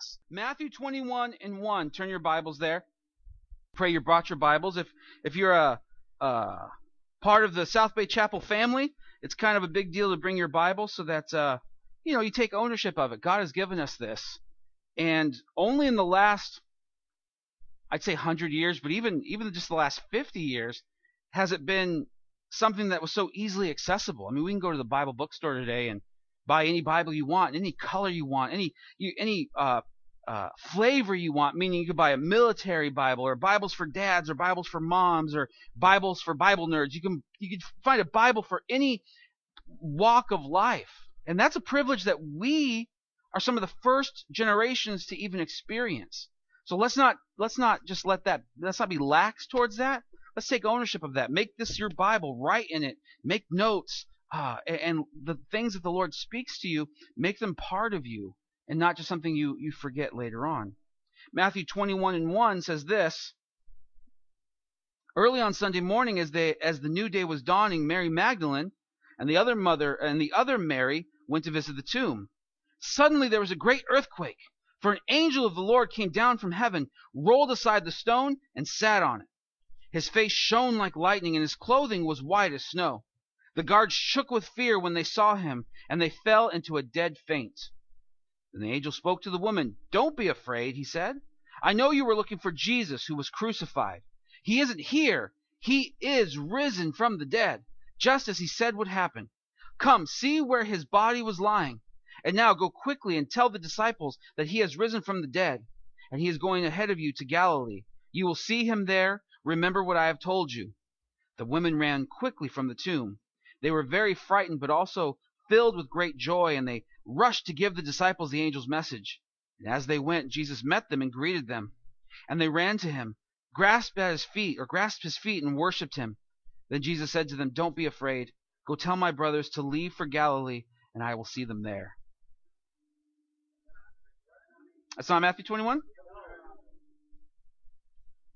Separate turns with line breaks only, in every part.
us. Matthew 21 and 1. Turn your Bibles there. Pray you brought your Bibles. If if you're a, a part of the South Bay Chapel family, it's kind of a big deal to bring your Bible so that uh, you know you take ownership of it. God has given us this, and only in the last, I'd say, hundred years, but even even just the last fifty years, has it been something that was so easily accessible. I mean, we can go to the Bible bookstore today and buy any Bible you want, any color you want, any you, any uh, uh, flavor you want. Meaning, you could buy a military Bible, or Bibles for dads, or Bibles for moms, or Bibles for Bible nerds. You can you can find a Bible for any walk of life, and that's a privilege that we are some of the first generations to even experience. So let's not let's not just let that let's not be lax towards that. Let's take ownership of that. Make this your Bible. Write in it. Make notes. Uh, and the things that the Lord speaks to you, make them part of you and not just something you, you forget later on. Matthew 21 and 1 says this Early on Sunday morning, as, they, as the new day was dawning, Mary Magdalene and the other mother and the other Mary went to visit the tomb. Suddenly there was a great earthquake, for an angel of the Lord came down from heaven, rolled aside the stone, and sat on it. His face shone like lightning, and his clothing was white as snow. The guards shook with fear when they saw him, and they fell into a dead faint. Then the angel spoke to the woman. Don't be afraid, he said. I know you were looking for Jesus who was crucified. He isn't here. He is risen from the dead, just as he said would happen. Come, see where his body was lying. And now go quickly and tell the disciples that he has risen from the dead, and he is going ahead of you to Galilee. You will see him there. Remember what I have told you. The women ran quickly from the tomb. They were very frightened, but also filled with great joy, and they rushed to give the disciples the angel's message. And as they went, Jesus met them and greeted them. And they ran to him, grasped at his feet, or grasped his feet, and worshipped him. Then Jesus said to them, Don't be afraid. Go tell my brothers to leave for Galilee, and I will see them there. That's not Matthew 21?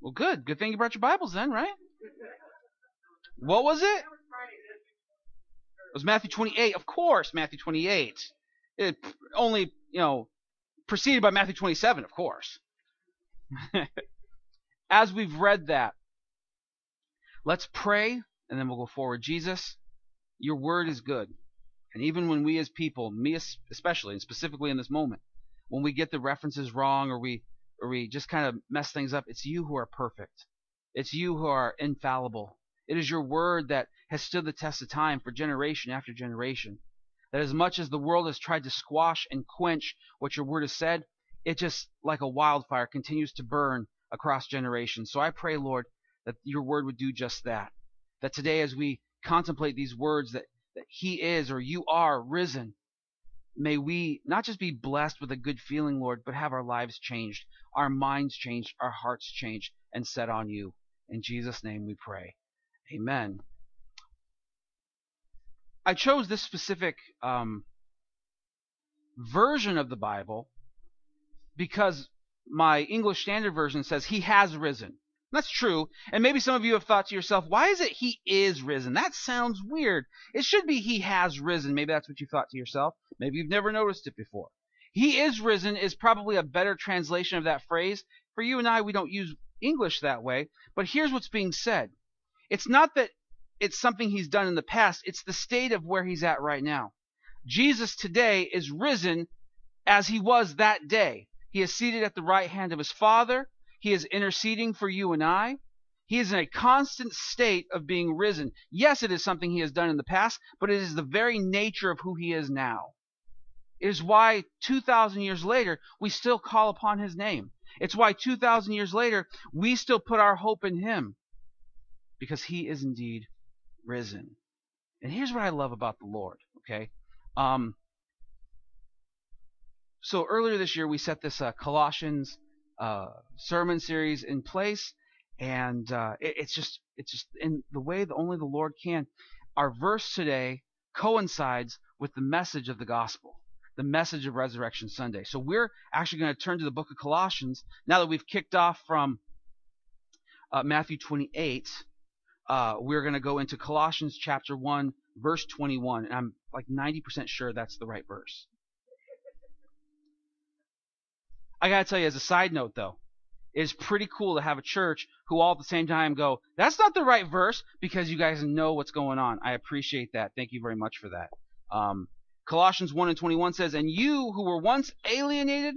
Well, good. Good thing you brought your Bibles then, right? What was it? It was Matthew 28. Of course, Matthew 28. It only, you know, preceded by Matthew 27, of course. As we've read that, let's pray and then we'll go forward. Jesus, your word is good. And even when we as people, me especially, and specifically in this moment, when we get the references wrong or we or we just kind of mess things up, it's you who are perfect. It's you who are infallible. It is your word that has stood the test of time for generation after generation. That as much as the world has tried to squash and quench what your word has said, it just, like a wildfire, continues to burn across generations. So I pray, Lord, that your word would do just that. That today, as we contemplate these words, that, that He is or you are risen, may we not just be blessed with a good feeling, Lord, but have our lives changed, our minds changed, our hearts changed, and set on you. In Jesus' name we pray. Amen. I chose this specific um, version of the Bible because my English Standard Version says he has risen. That's true. And maybe some of you have thought to yourself, why is it he is risen? That sounds weird. It should be he has risen. Maybe that's what you thought to yourself. Maybe you've never noticed it before. He is risen is probably a better translation of that phrase. For you and I, we don't use English that way. But here's what's being said it's not that it's something he's done in the past, it's the state of where he's at right now. Jesus today is risen as he was that day. He is seated at the right hand of his Father. He is interceding for you and I. He is in a constant state of being risen. Yes, it is something he has done in the past, but it is the very nature of who he is now. It is why 2,000 years later, we still call upon his name. It's why 2,000 years later, we still put our hope in him. Because he is indeed risen. And here's what I love about the Lord, okay? Um, so earlier this year, we set this uh, Colossians uh, sermon series in place, and uh, it, it's just it's just in the way that only the Lord can. Our verse today coincides with the message of the gospel, the message of Resurrection Sunday. So we're actually going to turn to the book of Colossians now that we've kicked off from uh, Matthew 28 uh, we're going to go into Colossians chapter 1, verse 21. And I'm like 90% sure that's the right verse. I gotta tell you, as a side note though, it's pretty cool to have a church who all at the same time go, that's not the right verse because you guys know what's going on. I appreciate that. Thank you very much for that. Um, Colossians 1 and 21 says, And you who were once alienated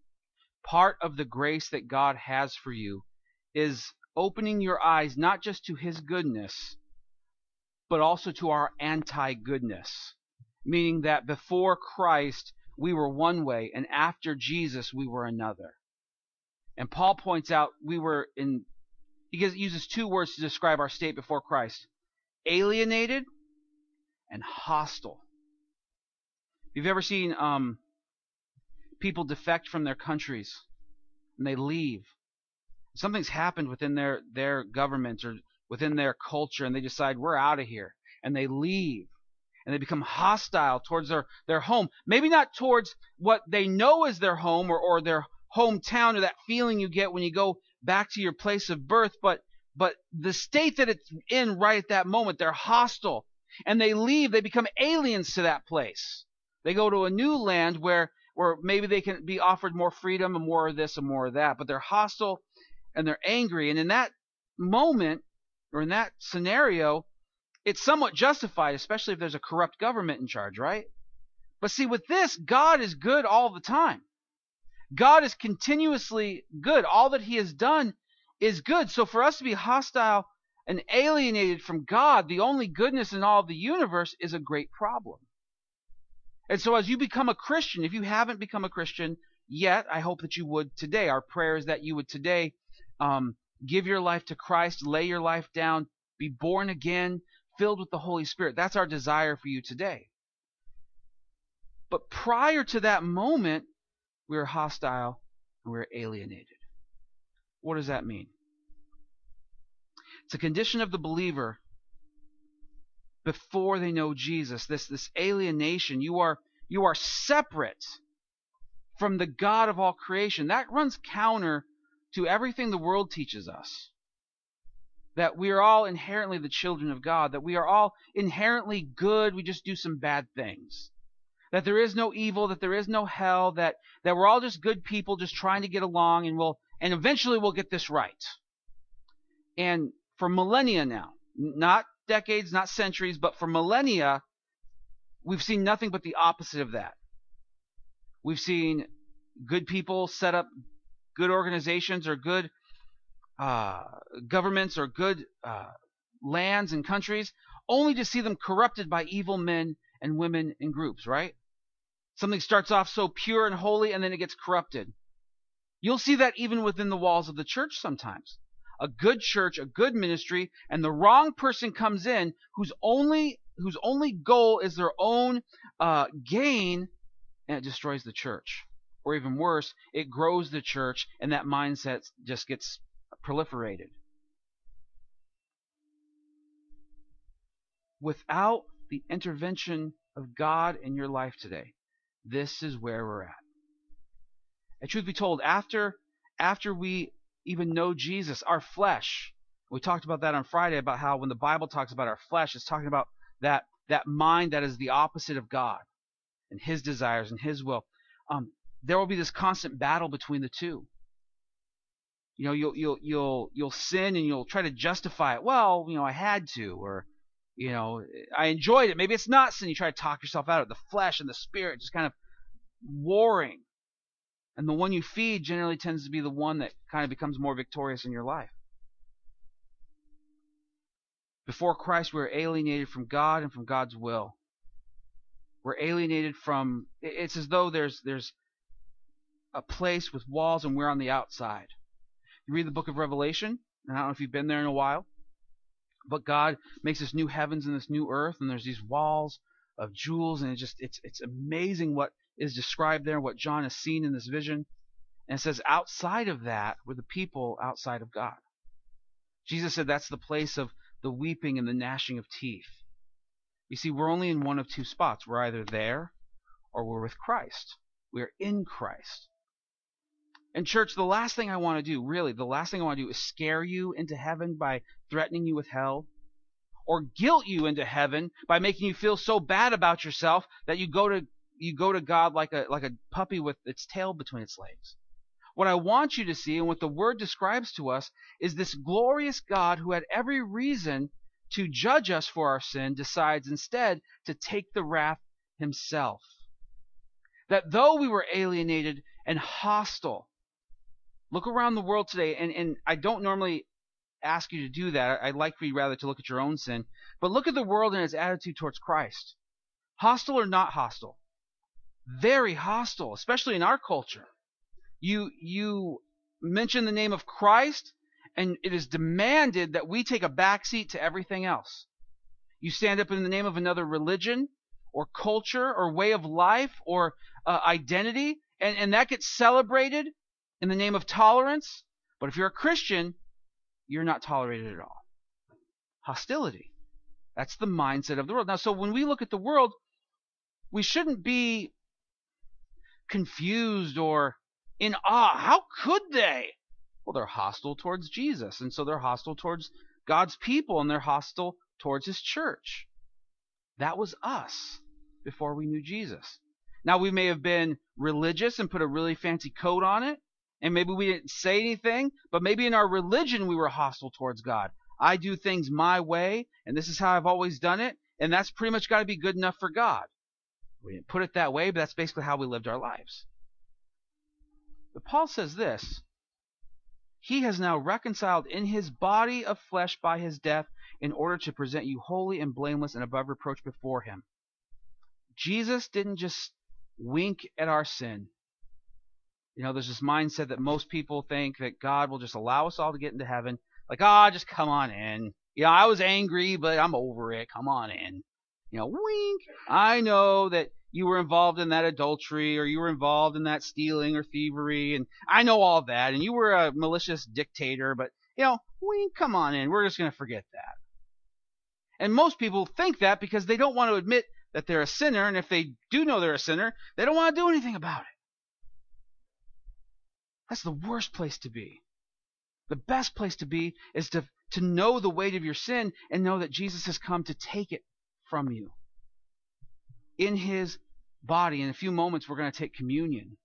part of the grace that God has for you is opening your eyes not just to his goodness, but also to our anti goodness. Meaning that before Christ, we were one way, and after Jesus, we were another. And Paul points out we were in, he uses two words to describe our state before Christ alienated and hostile. If you've ever seen um, people defect from their countries and they leave, something's happened within their, their government or within their culture, and they decide, we're out of here. And they leave. And they become hostile towards their, their home. Maybe not towards what they know is their home or, or their hometown or that feeling you get when you go back to your place of birth, but but the state that it's in right at that moment, they're hostile. And they leave, they become aliens to that place. They go to a new land where where maybe they can be offered more freedom and more of this and more of that, but they're hostile and they're angry. And in that moment or in that scenario, it's somewhat justified, especially if there's a corrupt government in charge, right? But see, with this, God is good all the time. God is continuously good. All that He has done is good. So for us to be hostile and alienated from God, the only goodness in all of the universe, is a great problem. And so as you become a Christian, if you haven't become a Christian yet, I hope that you would today. Our prayer is that you would today um, give your life to Christ, lay your life down, be born again, filled with the Holy Spirit. That's our desire for you today. But prior to that moment, we are hostile and we are alienated. What does that mean? It's a condition of the believer before they know Jesus. This this alienation. You are you are separate from the God of all creation. That runs counter to everything the world teaches us. That we are all inherently the children of God, that we are all inherently good, we just do some bad things that there is no evil, that there is no hell, that, that we're all just good people just trying to get along and we'll and eventually we'll get this right. And for millennia now, not decades, not centuries, but for millennia, we've seen nothing but the opposite of that. We've seen good people set up good organizations or good uh, governments or good uh, lands and countries, only to see them corrupted by evil men and women and groups, right? Something starts off so pure and holy and then it gets corrupted. You'll see that even within the walls of the church sometimes. A good church, a good ministry, and the wrong person comes in whose only whose only goal is their own uh, gain, and it destroys the church. Or even worse, it grows the church, and that mindset just gets proliferated. Without the intervention of God in your life today, this is where we're at. And truth be told, after after we even know Jesus, our flesh, we talked about that on Friday about how when the Bible talks about our flesh, it's talking about that that mind that is the opposite of God and His desires and His will. Um, there will be this constant battle between the two. You know, you'll you'll you'll you'll sin and you'll try to justify it. Well, you know, I had to, or you know, I enjoyed it. Maybe it's not sin. You try to talk yourself out of it. The flesh and the spirit just kind of warring. And the one you feed generally tends to be the one that kind of becomes more victorious in your life. Before Christ, we are alienated from God and from God's will. We're alienated from. It's as though there's there's a place with walls and we're on the outside. You read the book of Revelation, and I don't know if you've been there in a while. But God makes this new heavens and this new earth, and there's these walls of jewels, and it just it's it's amazing what is described there, what John has seen in this vision. And it says, outside of that were the people outside of God. Jesus said that's the place of the weeping and the gnashing of teeth. You see, we're only in one of two spots. We're either there or we're with Christ. We're in Christ. And, church, the last thing I want to do, really, the last thing I want to do is scare you into heaven by threatening you with hell or guilt you into heaven by making you feel so bad about yourself that you go to you go to God like a like a puppy with its tail between its legs. What I want you to see and what the word describes to us is this glorious God who had every reason to judge us for our sin decides instead to take the wrath himself. That though we were alienated and hostile, look around the world today, and, and I don't normally ask you to do that. I'd like for you rather to look at your own sin. But look at the world and its attitude towards Christ. Hostile or not hostile? Very hostile, especially in our culture. You you mention the name of Christ, and it is demanded that we take a backseat to everything else. You stand up in the name of another religion or culture or way of life or uh, identity, and, and that gets celebrated in the name of tolerance. But if you're a Christian, you're not tolerated at all. Hostility. That's the mindset of the world. Now, so when we look at the world, we shouldn't be confused or in awe. How could they? Well, they're hostile towards Jesus, and so they're hostile towards God's people, and they're hostile towards His church. That was us before we knew Jesus. Now, we may have been religious and put a really fancy coat on it, and maybe we didn't say anything, but maybe in our religion we were hostile towards God. I do things my way, and this is how I've always done it, and that's pretty much got to be good enough for God. We didn't put it that way, but that's basically how we lived our lives. But Paul says this He has now reconciled in his body of flesh by his death in order to present you holy and blameless and above reproach before him. Jesus didn't just wink at our sin you know, there's this mindset that most people think that God will just allow us all to get into heaven. Like, ah, oh, just come on in. You know, I was angry, but I'm over it. Come on in. You know, wink. I know that you were involved in that adultery or you were involved in that stealing or thievery, and I know all that, and you were a malicious dictator, but, you know, wink, come on in. We're just going to forget that. And most people think that because they don't want to admit that they're a sinner, and if they do know they're a sinner, they don't want to do anything about it. That's the worst place to be. The best place to be is to, to know the weight of your sin and know that Jesus has come to take it from you. In his body, in a few moments, we're going to take communion.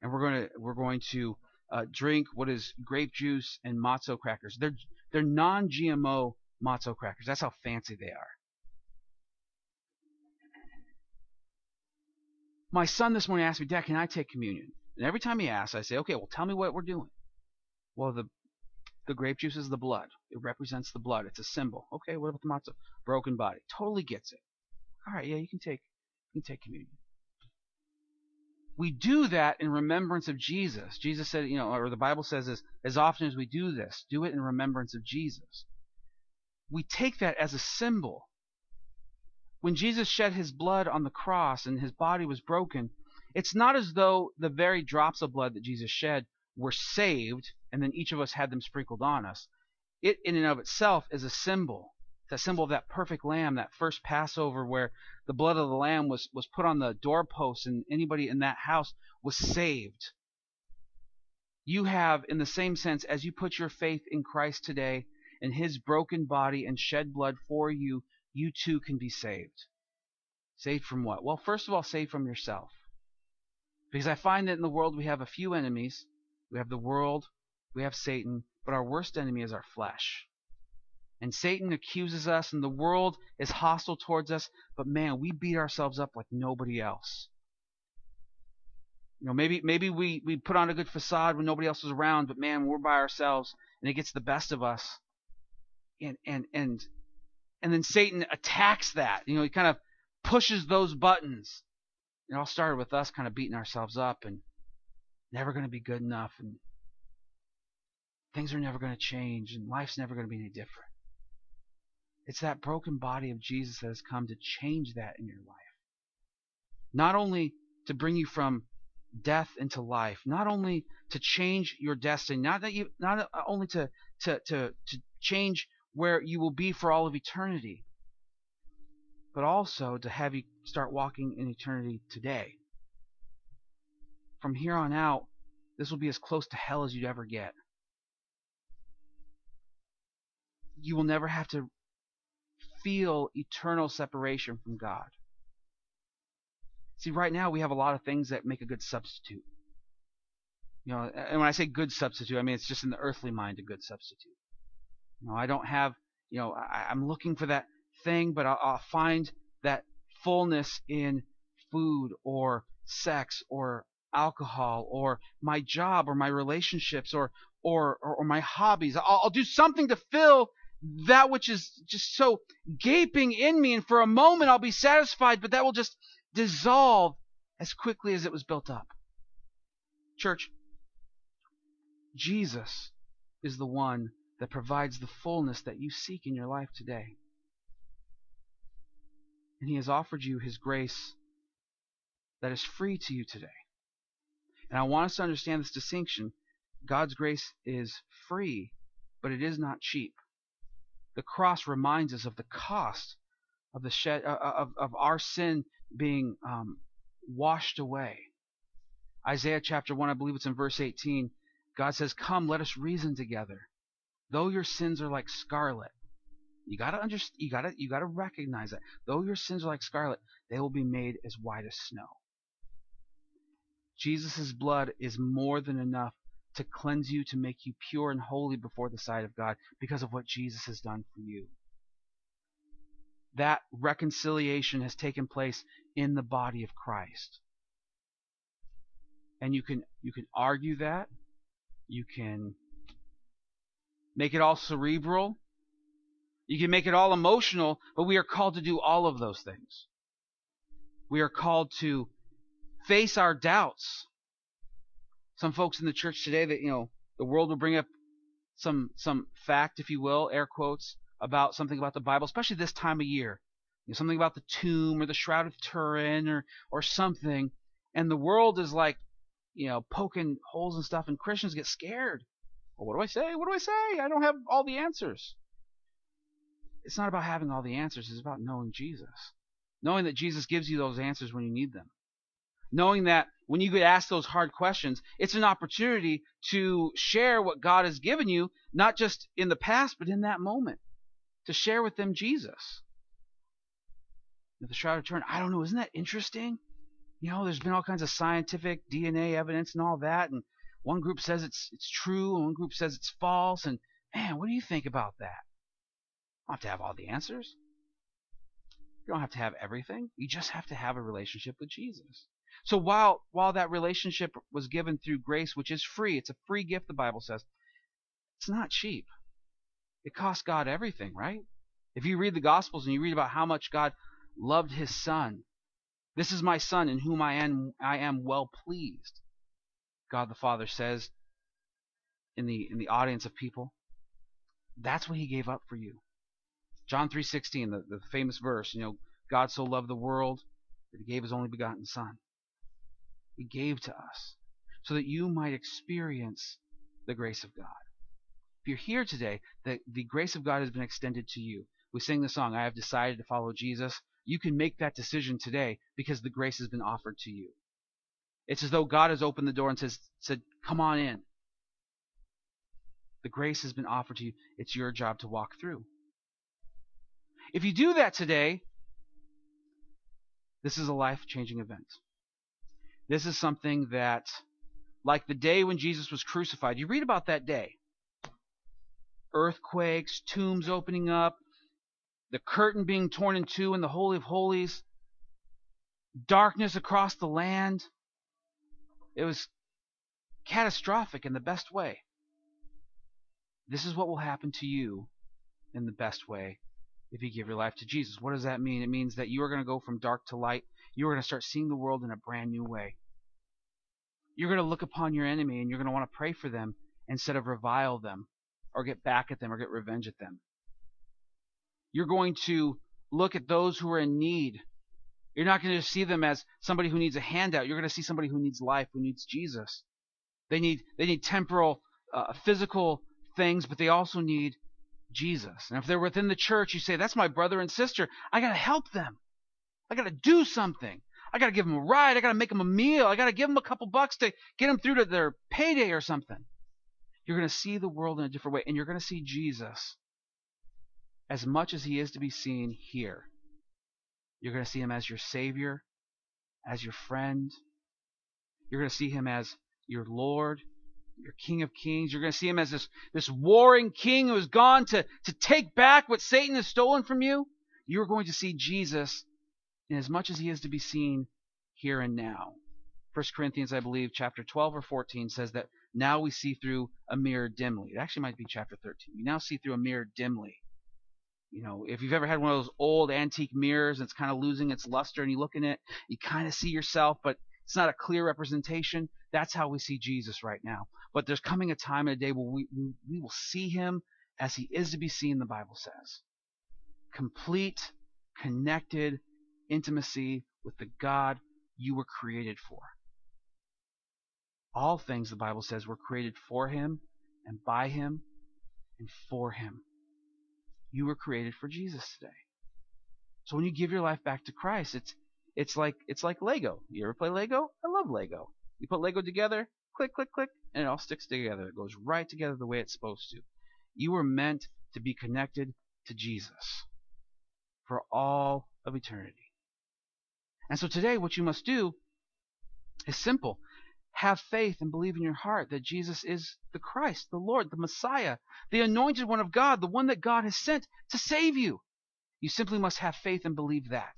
And we're going to, we're going to uh, drink what is grape juice and matzo crackers. They're, they're non GMO matzo crackers. That's how fancy they are. My son this morning asked me, Dad, can I take communion? And every time he asks, I say, okay, well, tell me what we're doing. Well, the the grape juice is the blood. It represents the blood. It's a symbol. Okay, what about the matzah? Broken body. Totally gets it. All right, yeah, you can take you can take communion. We do that in remembrance of Jesus. Jesus said, you know, or the Bible says this, as often as we do this, do it in remembrance of Jesus. We take that as a symbol. When Jesus shed his blood on the cross and his body was broken, it's not as though the very drops of blood that Jesus shed were saved and then each of us had them sprinkled on us. It in and of itself is a symbol. It's a symbol of that perfect lamb, that first Passover where the blood of the lamb was, was put on the doorpost and anybody in that house was saved. You have, in the same sense, as you put your faith in Christ today in his broken body and shed blood for you, you too can be saved. Saved from what? Well, first of all, saved from yourself. Because I find that in the world we have a few enemies. We have the world, we have Satan, but our worst enemy is our flesh. And Satan accuses us, and the world is hostile towards us, but man, we beat ourselves up like nobody else. You know, maybe maybe we, we put on a good facade when nobody else is around, but man, we're by ourselves and it gets the best of us. And and and and then Satan attacks that. You know, he kind of pushes those buttons it all started with us kind of beating ourselves up and never going to be good enough and things are never going to change and life's never going to be any different. It's that broken body of Jesus that has come to change that in your life. Not only to bring you from death into life, not only to change your destiny, not that you, not only to, to, to, to change where you will be for all of eternity, but also to have you start walking in eternity today. From here on out, this will be as close to hell as you'd ever get. You will never have to feel eternal separation from God. See, right now we have a lot of things that make a good substitute. You know, and when I say good substitute, I mean it's just in the earthly mind a good substitute. You know, I don't have, you know, I, am looking for that thing, but I'll, I'll find that fullness in food or sex or alcohol or my job or my relationships or or or, or my hobbies. I'll, I'll do something to fill that which is just so gaping in me, and for a moment I'll be satisfied, but that will just dissolve as quickly as it was built up. Church, Jesus is the one that provides the fullness that you seek in your life today. And He has offered you His grace that is free to you today. And I want us to understand this distinction. God's grace is free, but it is not cheap. The cross reminds us of the cost of the shed uh, uh, of, of our sin being um, washed away. Isaiah chapter 1, I believe it's in verse 18. God says, Come, let us reason together. Though your sins are like scarlet, you gotta understand, you gotta, you gotta recognize that. Though your sins are like scarlet, they will be made as white as snow. Jesus' blood is more than enough to cleanse you, to make you pure and holy before the sight of God because of what Jesus has done for you. That reconciliation has taken place in the body of Christ. And you can you can argue that. You can make it all cerebral. You can make it all emotional, but we are called to do all of those things. We are called to face our doubts some folks in the church today that you know the world will bring up some some fact, if you will, air quotes, about something about the Bible, especially this time of year. You know, something about the tomb or the Shroud of Turin or or something, and the world is like, you know, poking holes and stuff, and Christians get scared. Well, what do I say? What do I say? I don't have all the answers. It's not about having all the answers. It's about knowing Jesus, knowing that Jesus gives you those answers when you need them knowing that when you get asked those hard questions, it's an opportunity to share what God has given you, not just in the past, but in that moment, to share with them Jesus. The Shroud of Turin, I don't know, isn't that interesting? You know, there's been all kinds of scientific DNA evidence and all that, and one group says it's it's true, and one group says it's false, and man, what do you think about that? You don't have to have all the answers. You don't have to have everything. You just have to have a relationship with Jesus. So while while that relationship was given through grace, which is free, it's a free gift, the Bible says, it's not cheap. It cost God everything, right? If you read the Gospels and you read about how much God loved his son, this is my son in whom I am I am well pleased. God the Father says in the in the audience of people. That's what he gave up for you. John 3:16, the, the famous verse, you know, God so loved the world that he gave his only begotten son. Gave to us so that you might experience the grace of God. If you're here today, the, the grace of God has been extended to you. We sing the song, I have decided to follow Jesus. You can make that decision today because the grace has been offered to you. It's as though God has opened the door and says, said, Come on in. The grace has been offered to you. It's your job to walk through. If you do that today, this is a life changing event. This is something that, like the day when Jesus was crucified, you read about that day earthquakes, tombs opening up, the curtain being torn in two in the Holy of Holies, darkness across the land. It was catastrophic in the best way. This is what will happen to you in the best way if you give your life to Jesus. What does that mean? It means that you are going to go from dark to light, you are going to start seeing the world in a brand new way. You're going to look upon your enemy and you're going to want to pray for them instead of revile them or get back at them or get revenge at them. You're going to look at those who are in need You're not going to see them as somebody who needs a handout. You're going to see somebody who needs life, who needs Jesus. They need they need temporal, uh, physical things, but they also need Jesus. And if they're within the church, you say, "That's my brother and sister. I got to help them. I got to do something. I got to give them a ride. I got to make them a meal. I got to give them a couple bucks to get them through to their payday or something." You're going to see the world in a different way, and you're going to see Jesus as much as he is to be seen here. You're going to see him as your Savior, as your friend. You're going to see him as your Lord, your King of Kings. You're going to see him as this, this warring king who has gone to, to take back what Satan has stolen from you. You're going to see Jesus in as much as he is to be seen here and now. 1 Corinthians, I believe, chapter 12 or 14 says that now we see through a mirror dimly. It actually might be chapter 13. We now see through a mirror dimly. You know, if you've ever had one of those old antique mirrors and it's kind of losing its luster and you look in it, you kind of see yourself, but it's not a clear representation. That's how we see Jesus right now. But there's coming a time and a day where we, we, will see him as he is to be seen, the Bible says. Complete, connected intimacy with the God you were created for. All things, the Bible says, were created for him and by him and for him. You were created for Jesus today. So when you give your life back to Christ, it's it's like it's like Lego. You ever play Lego? I love Lego. You put Lego together, click, click, click, and it all sticks together. It goes right together the way it's supposed to. You were meant to be connected to Jesus for all of eternity. And so today, what you must do is simple. Have faith and believe in your heart that Jesus is the Christ, the Lord, the Messiah, the anointed one of God, the one that God has sent to save you. You simply must have faith and believe that.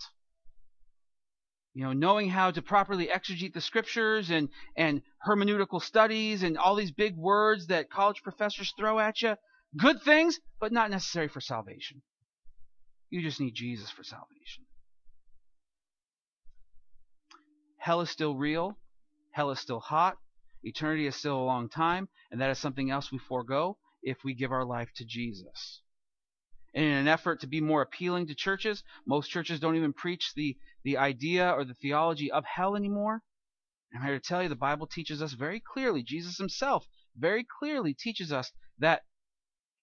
You know, knowing how to properly exegete the scriptures and, and hermeneutical studies and all these big words that college professors throw at you, good things, but not necessary for salvation. You just need Jesus for salvation. Hell is still real. Hell is still hot. Eternity is still a long time, and that is something else we forego if we give our life to Jesus. In an effort to be more appealing to churches, most churches don't even preach the, the idea or the theology of hell anymore. I'm here to tell you the Bible teaches us very clearly, Jesus himself very clearly teaches us that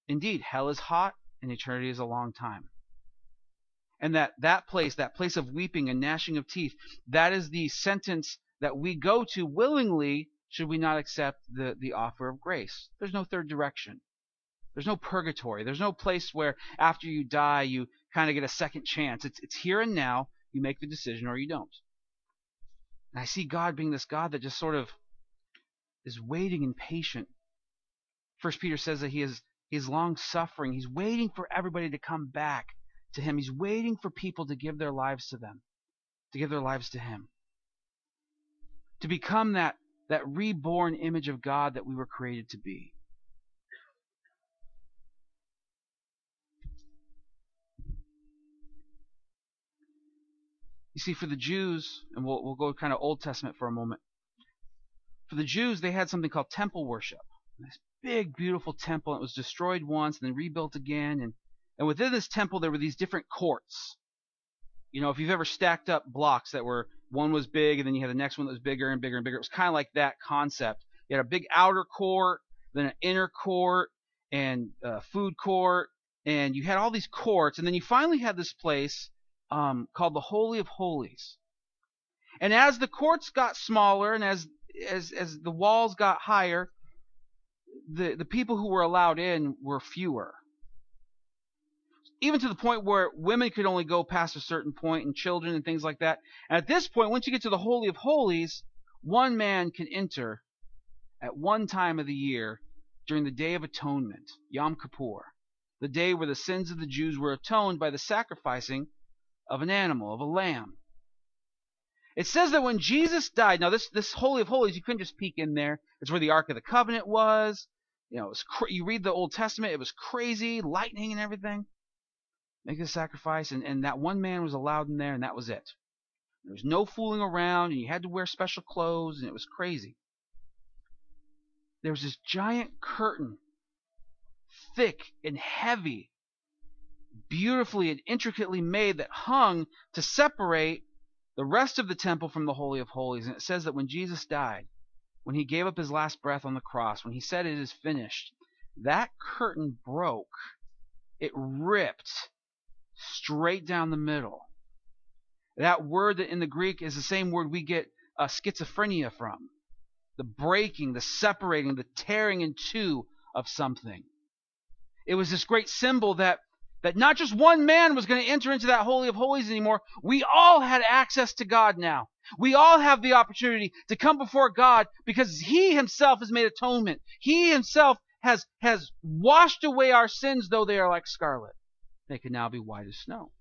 indeed hell is hot and eternity is a long time. And that that place, that place of weeping and gnashing of teeth, that is the sentence that we go to willingly should we not accept the, the offer of grace. There's no third direction. There's no purgatory. There's no place where after you die you kind of get a second chance. It's, it's here and now. You make the decision or you don't. And I see God being this God that just sort of is waiting and patient. First Peter says that he is he is long suffering. He's waiting for everybody to come back to him. He's waiting for people to give their lives to them, to give their lives to him to become that, that reborn image of God that we were created to be. You see, for the Jews, and we'll, we'll go kind of Old Testament for a moment. For the Jews, they had something called temple worship. This big, beautiful temple. It was destroyed once and then rebuilt again. And, and within this temple, there were these different courts. You know, if you've ever stacked up blocks that were one was big and then you had the next one that was bigger and bigger and bigger. It was kind of like that concept. You had a big outer court, then an inner court, and a food court, and you had all these courts, and then you finally had this place um, called the Holy of Holies. And as the courts got smaller and as as as the walls got higher, the the people who were allowed in were fewer even to the point where women could only go past a certain point and children and things like that. And at this point, once you get to the Holy of Holies, one man can enter at one time of the year during the Day of Atonement, Yom Kippur, the day where the sins of the Jews were atoned by the sacrificing of an animal, of a lamb. It says that when Jesus died, now this, this Holy of Holies, you couldn't just peek in there. It's where the Ark of the Covenant was. You know, it was cra- you read the Old Testament, it was crazy, lightning and everything make the sacrifice, and, and that one man was allowed in there, and that was it. There was no fooling around, and you had to wear special clothes, and it was crazy. There was this giant curtain, thick and heavy, beautifully and intricately made, that hung to separate the rest of the temple from the Holy of Holies. And it says that when Jesus died, when he gave up his last breath on the cross, when he said it is finished, that curtain broke. It ripped straight down the middle. That word that in the Greek is the same word we get uh, schizophrenia from. The breaking, the separating, the tearing in two of something. It was this great symbol that that not just one man was going to enter into that holy of holies anymore. We all had access to God now. We all have the opportunity to come before God because he himself has made atonement. He himself has has washed away our sins though they are like scarlet. They can now be white as snow.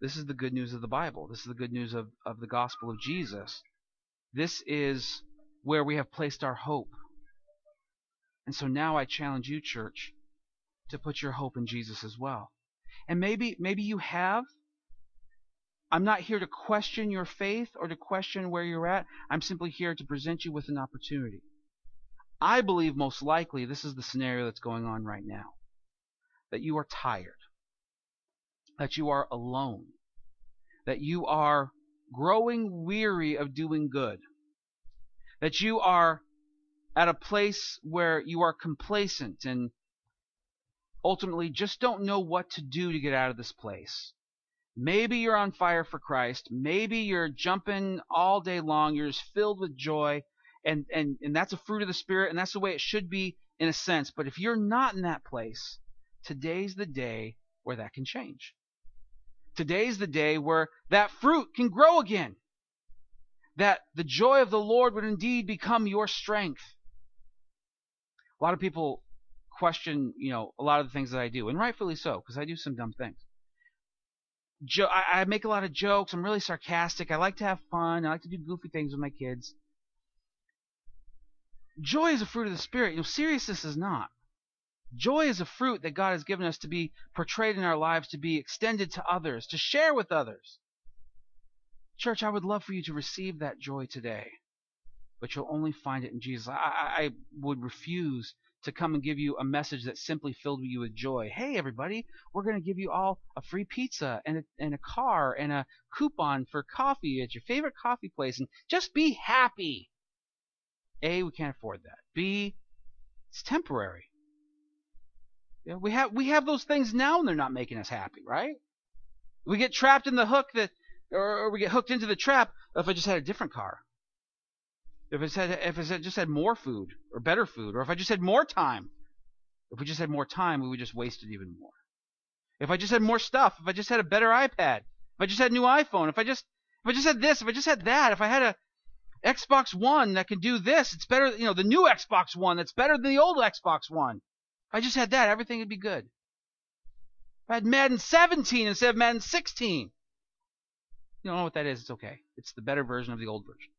This is the good news of the Bible. This is the good news of, of the gospel of Jesus. This is where we have placed our hope. And so now I challenge you, church, to put your hope in Jesus as well. And maybe maybe you have. I'm not here to question your faith or to question where you're at. I'm simply here to present you with an opportunity. I believe most likely this is the scenario that's going on right now. That you are tired. That you are alone. That you are growing weary of doing good. That you are at a place where you are complacent and ultimately just don't know what to do to get out of this place. Maybe you're on fire for Christ. Maybe you're jumping all day long. You're just filled with joy. And, and, and that's a fruit of the Spirit, and that's the way it should be in a sense. But if you're not in that place, today's the day where that can change. Today's the day where that fruit can grow again. That the joy of the Lord would indeed become your strength. A lot of people question, you know, a lot of the things that I do, and rightfully so, because I do some dumb things. Jo- I, I make a lot of jokes. I'm really sarcastic. I like to have fun. I like to do goofy things with my kids. Joy is a fruit of the Spirit. You know, seriousness is not. Joy is a fruit that God has given us to be portrayed in our lives, to be extended to others, to share with others. Church, I would love for you to receive that joy today, but you'll only find it in Jesus. I, I would refuse to come and give you a message that simply filled you with joy. Hey, everybody, we're going to give you all a free pizza and a, and a car and a coupon for coffee at your favorite coffee place and just be happy. A, we can't afford that. B, it's temporary. Yeah, we have we have those things now and they're not making us happy, right? We get trapped in the hook that or, or we get hooked into the trap if I just had a different car. If it said if it just had more food or better food, or if I just had more time. If we just had more time, we would just waste it even more. If I just had more stuff, if I just had a better iPad, if I just had a new iPhone, if I just if I just had this, if I just had that, if I had a Xbox One that can do this, it's better, you know, the new Xbox One that's better than the old Xbox One. If I just had that, everything would be good. If I had Madden 17 instead of Madden 16. You don't know what that is, it's okay. It's the better version of the old version.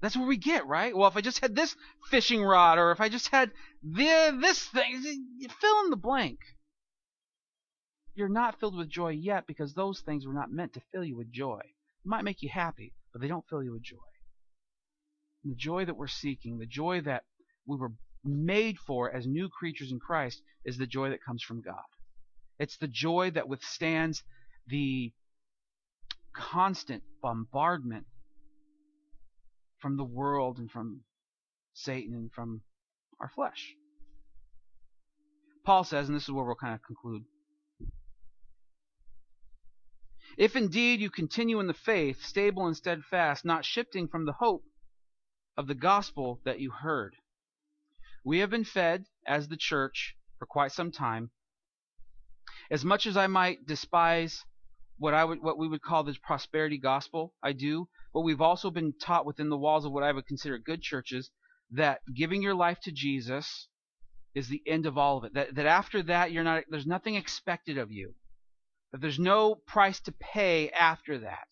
That's what we get, right? Well, if I just had this fishing rod, or if I just had the, this thing, fill in the blank. You're not filled with joy yet because those things were not meant to fill you with joy. They might make you happy, but they don't fill you with joy. And the joy that we're seeking, the joy that we were made for as new creatures in Christ, is the joy that comes from God. It's the joy that withstands the constant bombardment from the world and from Satan and from our flesh. Paul says, and this is where we'll kind of conclude if indeed you continue in the faith, stable and steadfast, not shifting from the hope of the gospel that you heard. We have been fed, as the church, for quite some time. As much as I might despise what I would what we would call the prosperity gospel, I do, but we've also been taught within the walls of what I would consider good churches that giving your life to Jesus is the end of all of it. That that after that you're not there's nothing expected of you. That there's no price to pay after that.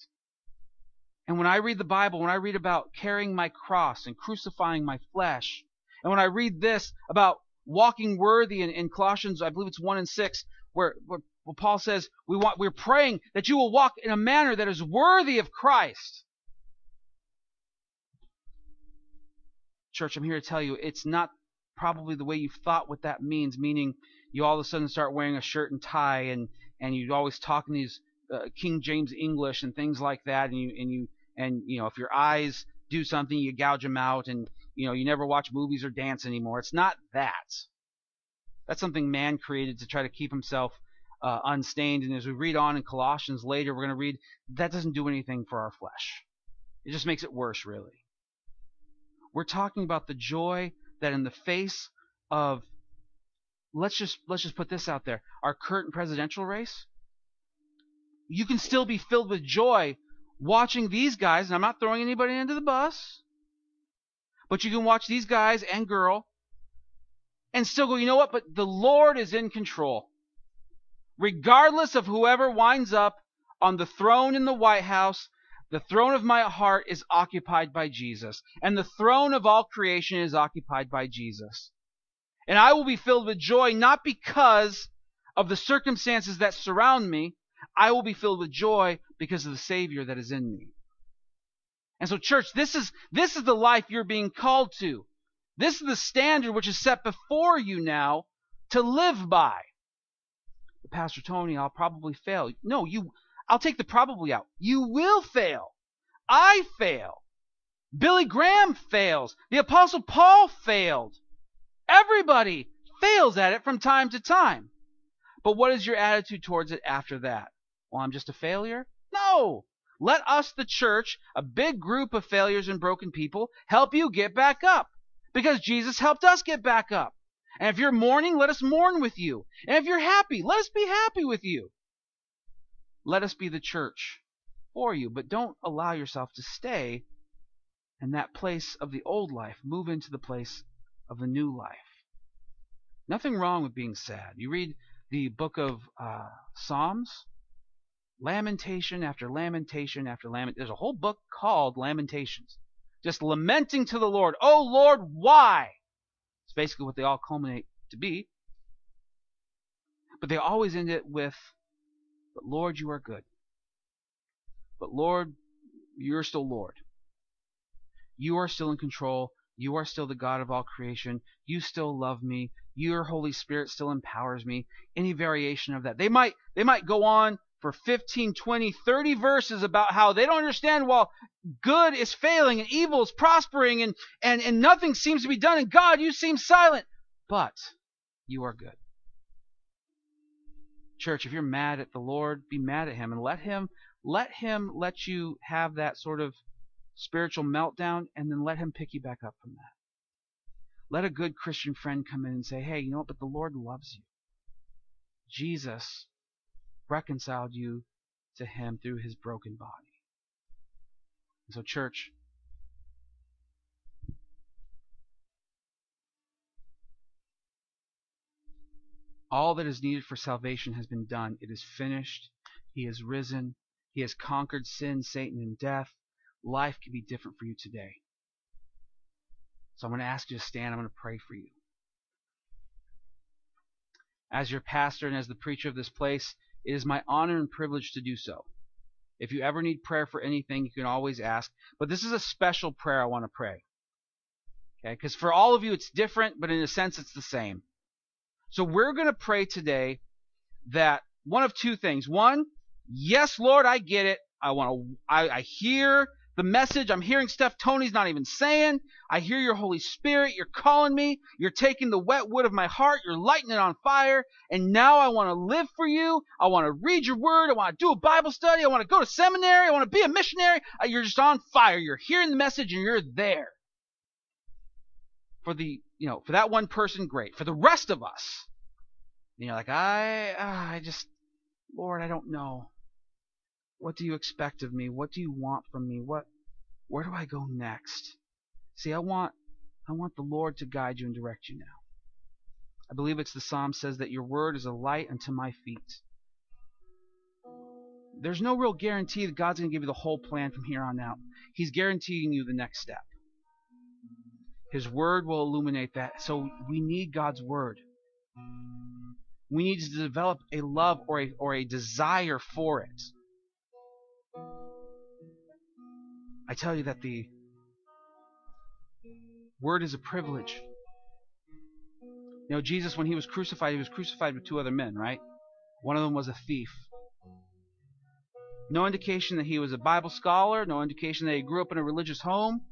And when I read the Bible, when I read about carrying my cross and crucifying my flesh, and when I read this about walking worthy in, in Colossians, I believe it's 1 and 6, where, where, where Paul says, we want, we're praying that you will walk in a manner that is worthy of Christ. Church, I'm here to tell you, it's not probably the way you've thought what that means, meaning you all of a sudden start wearing a shirt and tie and, and you always talk in these uh, King James English and things like that, and you and you and you know if your eyes do something, you gouge them out, and you know you never watch movies or dance anymore. It's not that. That's something man created to try to keep himself uh, unstained. And as we read on in Colossians later, we're going to read that doesn't do anything for our flesh. It just makes it worse, really. We're talking about the joy that in the face of let's just let's just put this out there, our current presidential race, you can still be filled with joy watching these guys, and I'm not throwing anybody into the bus, but you can watch these guys and girl and still go, you know what? But the Lord is in control. Regardless of whoever winds up on the throne in the White House, the throne of my heart is occupied by Jesus, and the throne of all creation is occupied by Jesus. And I will be filled with joy not because of the circumstances that surround me, I will be filled with joy because of the Savior that is in me. And so, church, this is, this is the life you're being called to. This is the standard which is set before you now to live by. Pastor Tony, I'll probably fail. No, you I'll take the probably out. You will fail. I fail. Billy Graham fails. The apostle Paul failed. Everybody fails at it from time to time. But what is your attitude towards it after that? Well, I'm just a failure? No. Let us, the church, a big group of failures and broken people, help you get back up. Because Jesus helped us get back up. And if you're mourning, let us mourn with you. And if you're happy, let us be happy with you. Let us be the church for you, but don't allow yourself to stay in that place of the old life. Move into the place of the new life. Nothing wrong with being sad. You read the book of uh, Psalms, lamentation after lamentation after lament. There's a whole book called Lamentations, just lamenting to the Lord. Oh Lord, why? It's basically what they all culminate to be. But they always end it with, "But Lord, you are good." But Lord, you're still Lord. You are still in control. You are still the God of all creation. You still love me. Your Holy Spirit still empowers me. Any variation of that. They might they might go on for 15, 20, 30 verses about how they don't understand while good is failing and evil is prospering and, and, and nothing seems to be done and God, you seem silent. But you are good. Church, if you're mad at the Lord, be mad at him and let him let him let you have that sort of spiritual meltdown and then let him pick you back up from that. Let a good Christian friend come in and say, hey, you know what? But the Lord loves you. Jesus reconciled you to him through his broken body. And so, church, all that is needed for salvation has been done. It is finished. He has risen. He has conquered sin, Satan, and death. Life can be different for you today. So I'm going to ask you to stand. I'm going to pray for you. As your pastor and as the preacher of this place, it is my honor and privilege to do so. If you ever need prayer for anything, you can always ask. But this is a special prayer I want to pray. Okay? Because for all of you, it's different, but in a sense, it's the same. So we're going to pray today that one of two things. One, yes, Lord, I get it. I want to, I, I hear the message. I'm hearing stuff Tony's not even saying. I hear your Holy Spirit. You're calling me. You're taking the wet wood of my heart. You're lighting it on fire. And now I want to live for you. I want to read your word. I want to do a Bible study. I want to go to seminary. I want to be a missionary. Uh, you're just on fire. You're hearing the message and you're there. For the, you know, for that one person, great. For the rest of us, you know, like, I, uh, I just, Lord, I don't know. What do you expect of me? What do you want from me? What where do I go next? See, I want I want the Lord to guide you and direct you now. I believe it's the psalm says that your word is a light unto my feet. There's no real guarantee that God's going to give you the whole plan from here on out. He's guaranteeing you the next step. His word will illuminate that. So we need God's word. We need to develop a love or a, or a desire for it. I tell you that the word is a privilege. You know, Jesus, when he was crucified, he was crucified with two other men, right? One of them was a thief. No indication that he was a Bible scholar, no indication that he grew up in a religious home.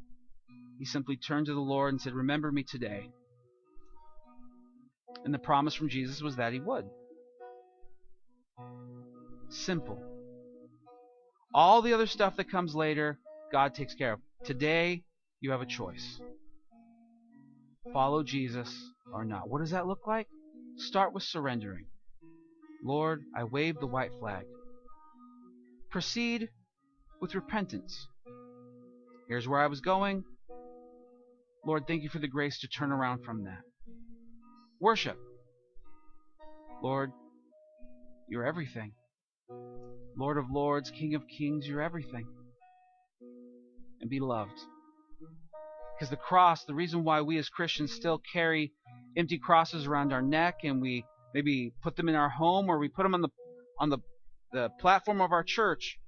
He simply turned to the Lord and said, Remember me today. And the promise from Jesus was that he would. Simple. All the other stuff that comes later, God takes care of. Today, you have a choice. Follow Jesus or not. What does that look like? Start with surrendering. Lord, I wave the white flag. Proceed with repentance. Here's where I was going. Lord, thank you for the grace to turn around from that. Worship. Lord, you're everything. Lord of lords, King of kings, you're everything. And be loved. Because the cross, the reason why we as Christians still carry empty crosses around our neck and we maybe put them in our home or we put them on the on the, the platform of our church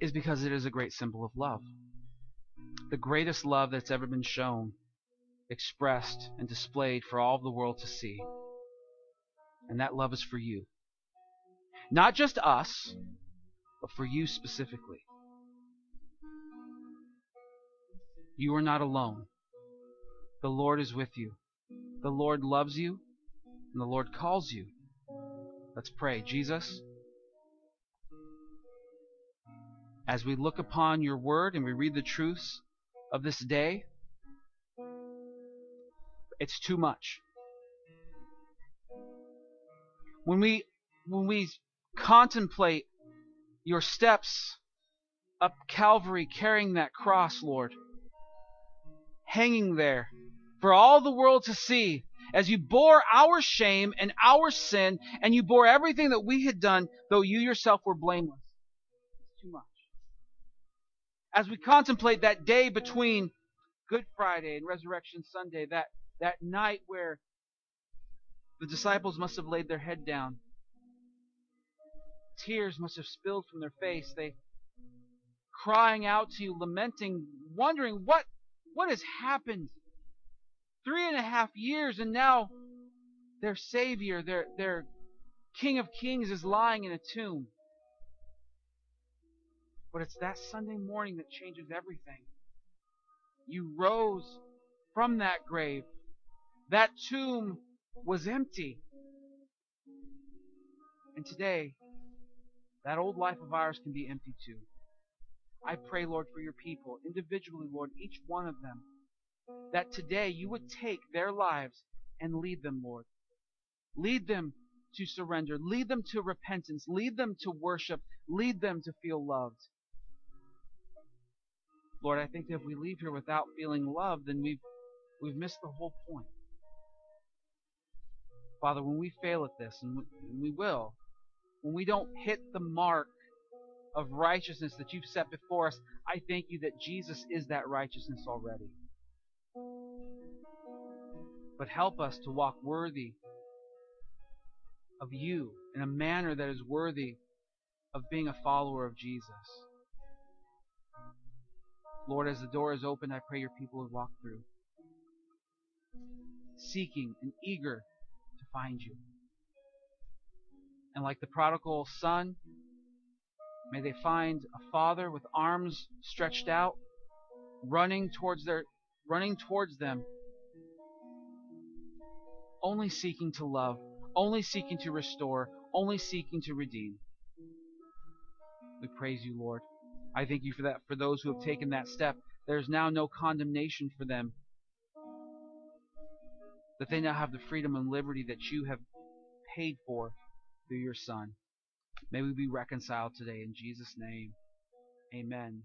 is because it is a great symbol of love. The greatest love that's ever been shown, expressed, and displayed for all of the world to see. And that love is for you. Not just us, but for you specifically. You are not alone. The Lord is with you. The Lord loves you, and the Lord calls you. Let's pray. Jesus, as we look upon your word and we read the truths of this day, it's too much. When we when we contemplate your steps up Calvary carrying that cross, Lord. Hanging there for all the world to see as you bore our shame and our sin and you bore everything that we had done, though you yourself were blameless. It's too much. As we contemplate that day between Good Friday and Resurrection Sunday, that, that night where the disciples must have laid their head down tears must have spilled from their face. They crying out to you, lamenting, wondering what what has happened. Three and a half years, and now their Savior, their their King of Kings, is lying in a tomb. But it's that Sunday morning that changes everything. You rose from that grave. That tomb was empty. And today, that old life of ours can be empty too. I pray, Lord, for your people, individually, Lord, each one of them, that today you would take their lives and lead them, Lord. Lead them to surrender. Lead them to repentance. Lead them to worship. Lead them to feel loved. Lord, I think that if we leave here without feeling loved, then we've, we've missed the whole point. Father, when we fail at this, and we, and we will, when we don't hit the mark of righteousness that you've set before us, I thank you that Jesus is that righteousness already. But help us to walk worthy of you in a manner that is worthy of being a follower of Jesus. Lord, as the door is opened, I pray your people would walk through, seeking and eager to find you. And like the prodigal son, may they find a father with arms stretched out, running towards their running towards them, only seeking to love, only seeking to restore, only seeking to redeem. We praise you, Lord. I thank you for that for those who have taken that step. There is now no condemnation for them. That they now have the freedom and liberty that you have paid for through your Son. May we be reconciled today in Jesus' name. Amen.